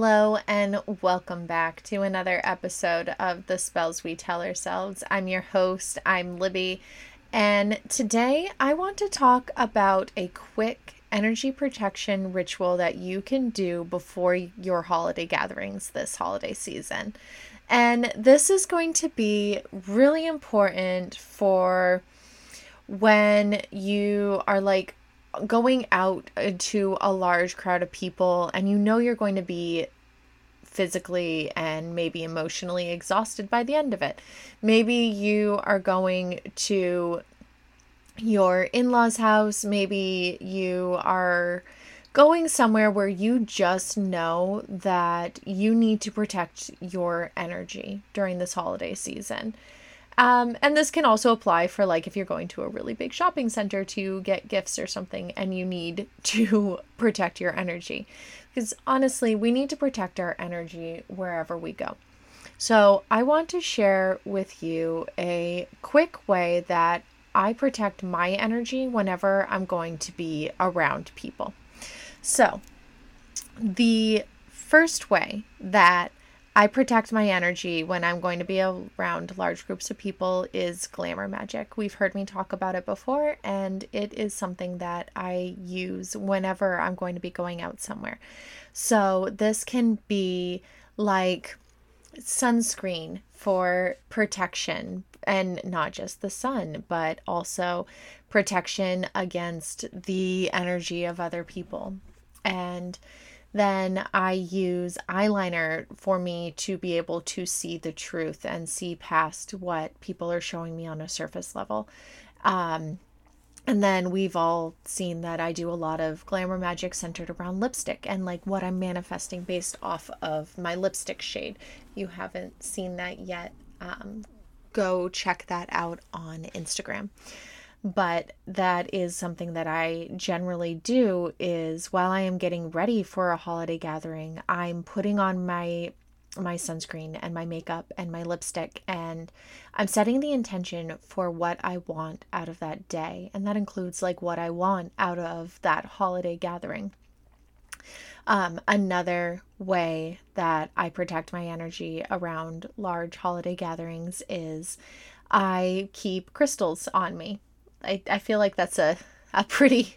Hello, and welcome back to another episode of The Spells We Tell Ourselves. I'm your host, I'm Libby, and today I want to talk about a quick energy protection ritual that you can do before your holiday gatherings this holiday season. And this is going to be really important for when you are like going out into a large crowd of people and you know you're going to be physically and maybe emotionally exhausted by the end of it. Maybe you are going to your in law's house, maybe you are going somewhere where you just know that you need to protect your energy during this holiday season. Um, and this can also apply for like if you're going to a really big shopping center to get gifts or something and you need to protect your energy. Because honestly, we need to protect our energy wherever we go. So, I want to share with you a quick way that I protect my energy whenever I'm going to be around people. So, the first way that I protect my energy when I'm going to be around large groups of people is glamour magic. We've heard me talk about it before, and it is something that I use whenever I'm going to be going out somewhere. So, this can be like sunscreen for protection, and not just the sun, but also protection against the energy of other people. And then I use eyeliner for me to be able to see the truth and see past what people are showing me on a surface level. Um, and then we've all seen that I do a lot of glamour magic centered around lipstick and like what I'm manifesting based off of my lipstick shade. You haven't seen that yet, um, go check that out on Instagram but that is something that I generally do is while I am getting ready for a holiday gathering, I'm putting on my my sunscreen and my makeup and my lipstick and I'm setting the intention for what I want out of that day and that includes like what I want out of that holiday gathering. Um, another way that I protect my energy around large holiday gatherings is I keep crystals on me. I, I feel like that's a, a pretty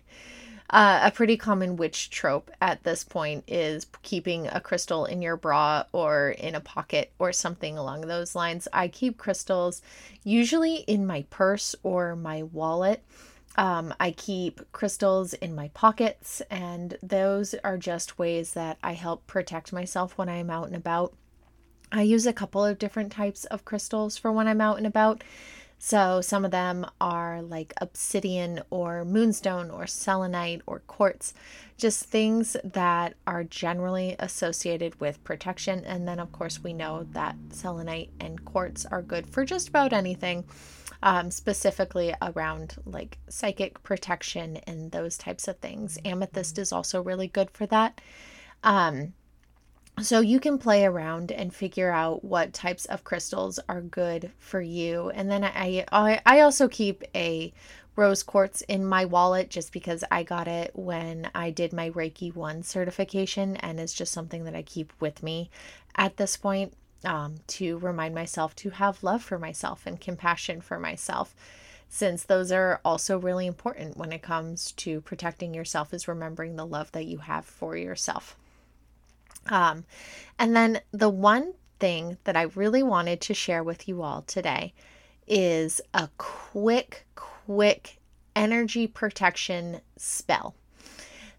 uh, a pretty common witch trope at this point is keeping a crystal in your bra or in a pocket or something along those lines. I keep crystals usually in my purse or my wallet. Um, I keep crystals in my pockets, and those are just ways that I help protect myself when I'm out and about. I use a couple of different types of crystals for when I'm out and about. So some of them are like obsidian or moonstone or selenite or quartz, just things that are generally associated with protection. And then, of course, we know that selenite and quartz are good for just about anything, um, specifically around like psychic protection and those types of things. Amethyst is also really good for that. Um, so you can play around and figure out what types of crystals are good for you. And then I I, I also keep a rose quartz in my wallet just because I got it when I did my Reiki 1 certification and it's just something that I keep with me at this point um, to remind myself to have love for myself and compassion for myself since those are also really important when it comes to protecting yourself is remembering the love that you have for yourself. Um, and then the one thing that I really wanted to share with you all today is a quick, quick energy protection spell.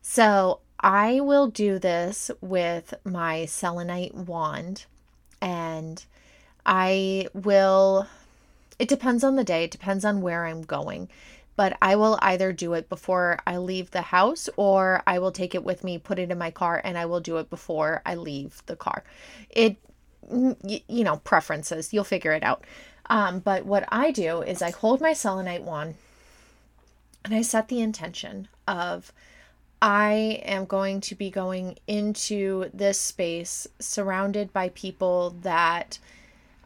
So I will do this with my selenite wand and I will, it depends on the day, it depends on where I'm going but I will either do it before I leave the house or I will take it with me, put it in my car, and I will do it before I leave the car. It, you know, preferences, you'll figure it out. Um, but what I do is I hold my selenite wand and I set the intention of I am going to be going into this space surrounded by people that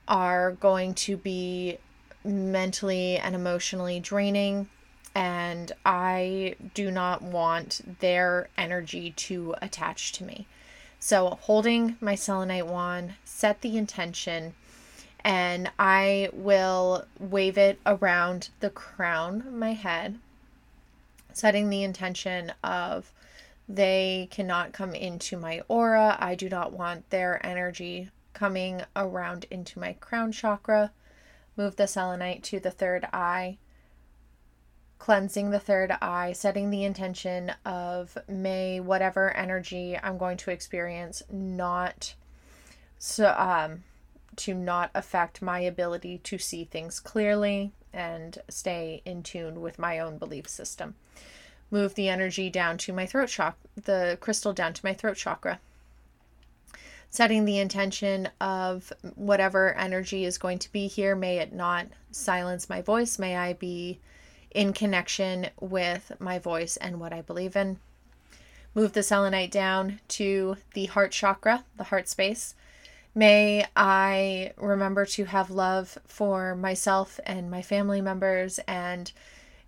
are going to be mentally and emotionally draining and I do not want their energy to attach to me. So, holding my selenite wand, set the intention, and I will wave it around the crown of my head, setting the intention of they cannot come into my aura. I do not want their energy coming around into my crown chakra. Move the selenite to the third eye, cleansing the third eye, setting the intention of may whatever energy I'm going to experience not so um to not affect my ability to see things clearly and stay in tune with my own belief system. Move the energy down to my throat chakra, the crystal down to my throat chakra setting the intention of whatever energy is going to be here. May it not silence my voice. May I be in connection with my voice and what I believe in. Move the selenite down to the heart chakra, the heart space. May I remember to have love for myself and my family members and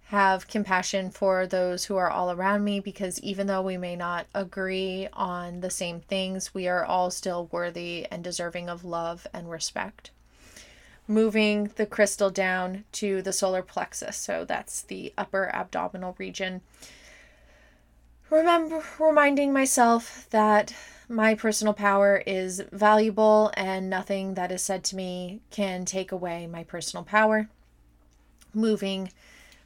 have compassion for those who are all around me because even though we may not agree on the same things, we are all still worthy and deserving of love and respect. Moving the crystal down to the solar plexus, so that's the upper abdominal region. Remember reminding myself that my personal power is valuable and nothing that is said to me can take away my personal power. Moving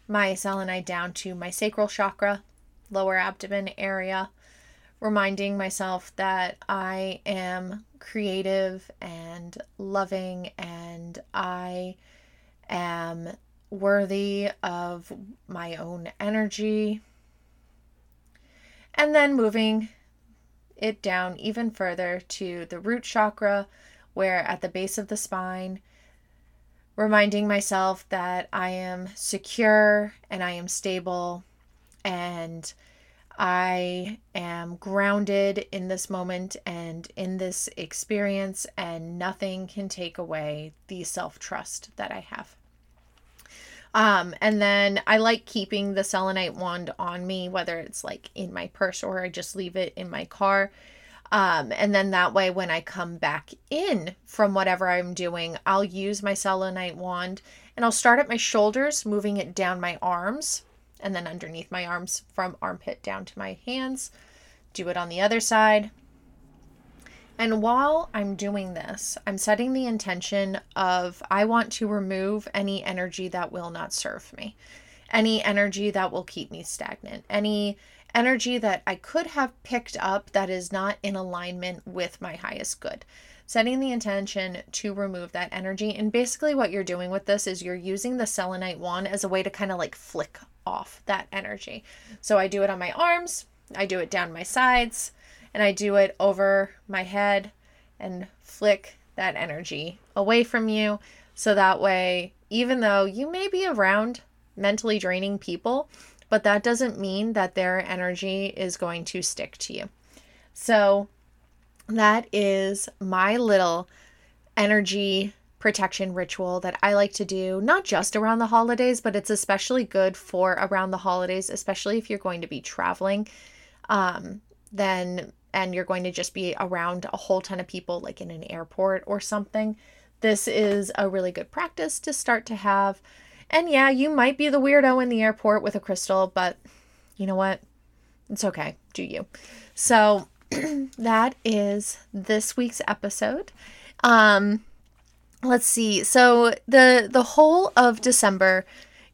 my selenite down to my sacral chakra, lower abdomen area, reminding myself that I am creative and loving and I am worthy of my own energy. And then moving it down even further to the root chakra, where at the base of the spine, reminding myself that I am secure and I am stable and I am grounded in this moment and in this experience, and nothing can take away the self trust that I have. Um, and then I like keeping the selenite wand on me, whether it's like in my purse or I just leave it in my car um, and then that way, when I come back in from whatever I'm doing, I'll use my selenite wand and I'll start at my shoulders, moving it down my arms and then underneath my arms from armpit down to my hands. Do it on the other side. And while I'm doing this, I'm setting the intention of I want to remove any energy that will not serve me, any energy that will keep me stagnant, any energy that I could have picked up that is not in alignment with my highest good. Setting the intention to remove that energy. And basically, what you're doing with this is you're using the selenite wand as a way to kind of like flick off that energy. So I do it on my arms, I do it down my sides, and I do it over my head and flick that energy away from you. So that way, even though you may be around mentally draining people, but that doesn't mean that their energy is going to stick to you. So, that is my little energy protection ritual that I like to do, not just around the holidays, but it's especially good for around the holidays, especially if you're going to be traveling. Um, then and you're going to just be around a whole ton of people, like in an airport or something. This is a really good practice to start to have and yeah, you might be the weirdo in the airport with a crystal, but you know what? It's okay. Do you? So that is this week's episode. Um let's see. So the the whole of December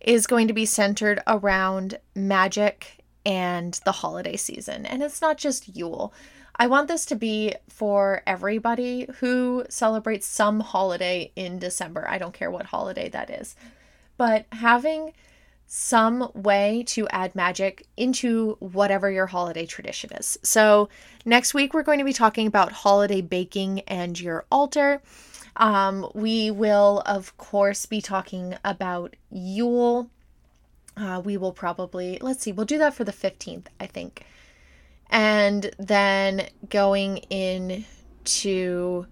is going to be centered around magic and the holiday season. And it's not just Yule. I want this to be for everybody who celebrates some holiday in December. I don't care what holiday that is but having some way to add magic into whatever your holiday tradition is. So, next week we're going to be talking about holiday baking and your altar. Um, we will, of course, be talking about Yule. Uh, we will probably, let's see, we'll do that for the 15th, I think. And then going into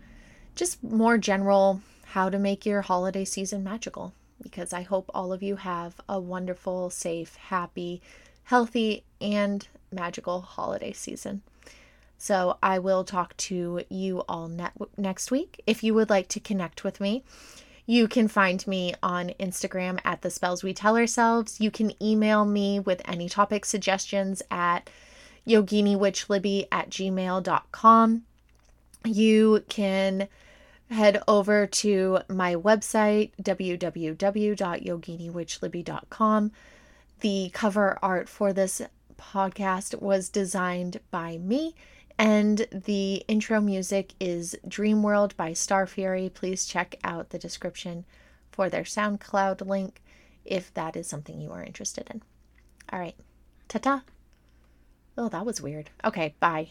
just more general how to make your holiday season magical because I hope all of you have a wonderful, safe, happy, healthy, and magical holiday season. So I will talk to you all ne- next week. If you would like to connect with me, you can find me on Instagram at the spells we tell ourselves. You can email me with any topic suggestions at yoginiwitchlibby at gmail.com. You can head over to my website, www.yoginiwitchlibby.com. The cover art for this podcast was designed by me, and the intro music is Dream World by Starfury. Please check out the description for their SoundCloud link if that is something you are interested in. All right, ta ta. Oh, that was weird. Okay, bye.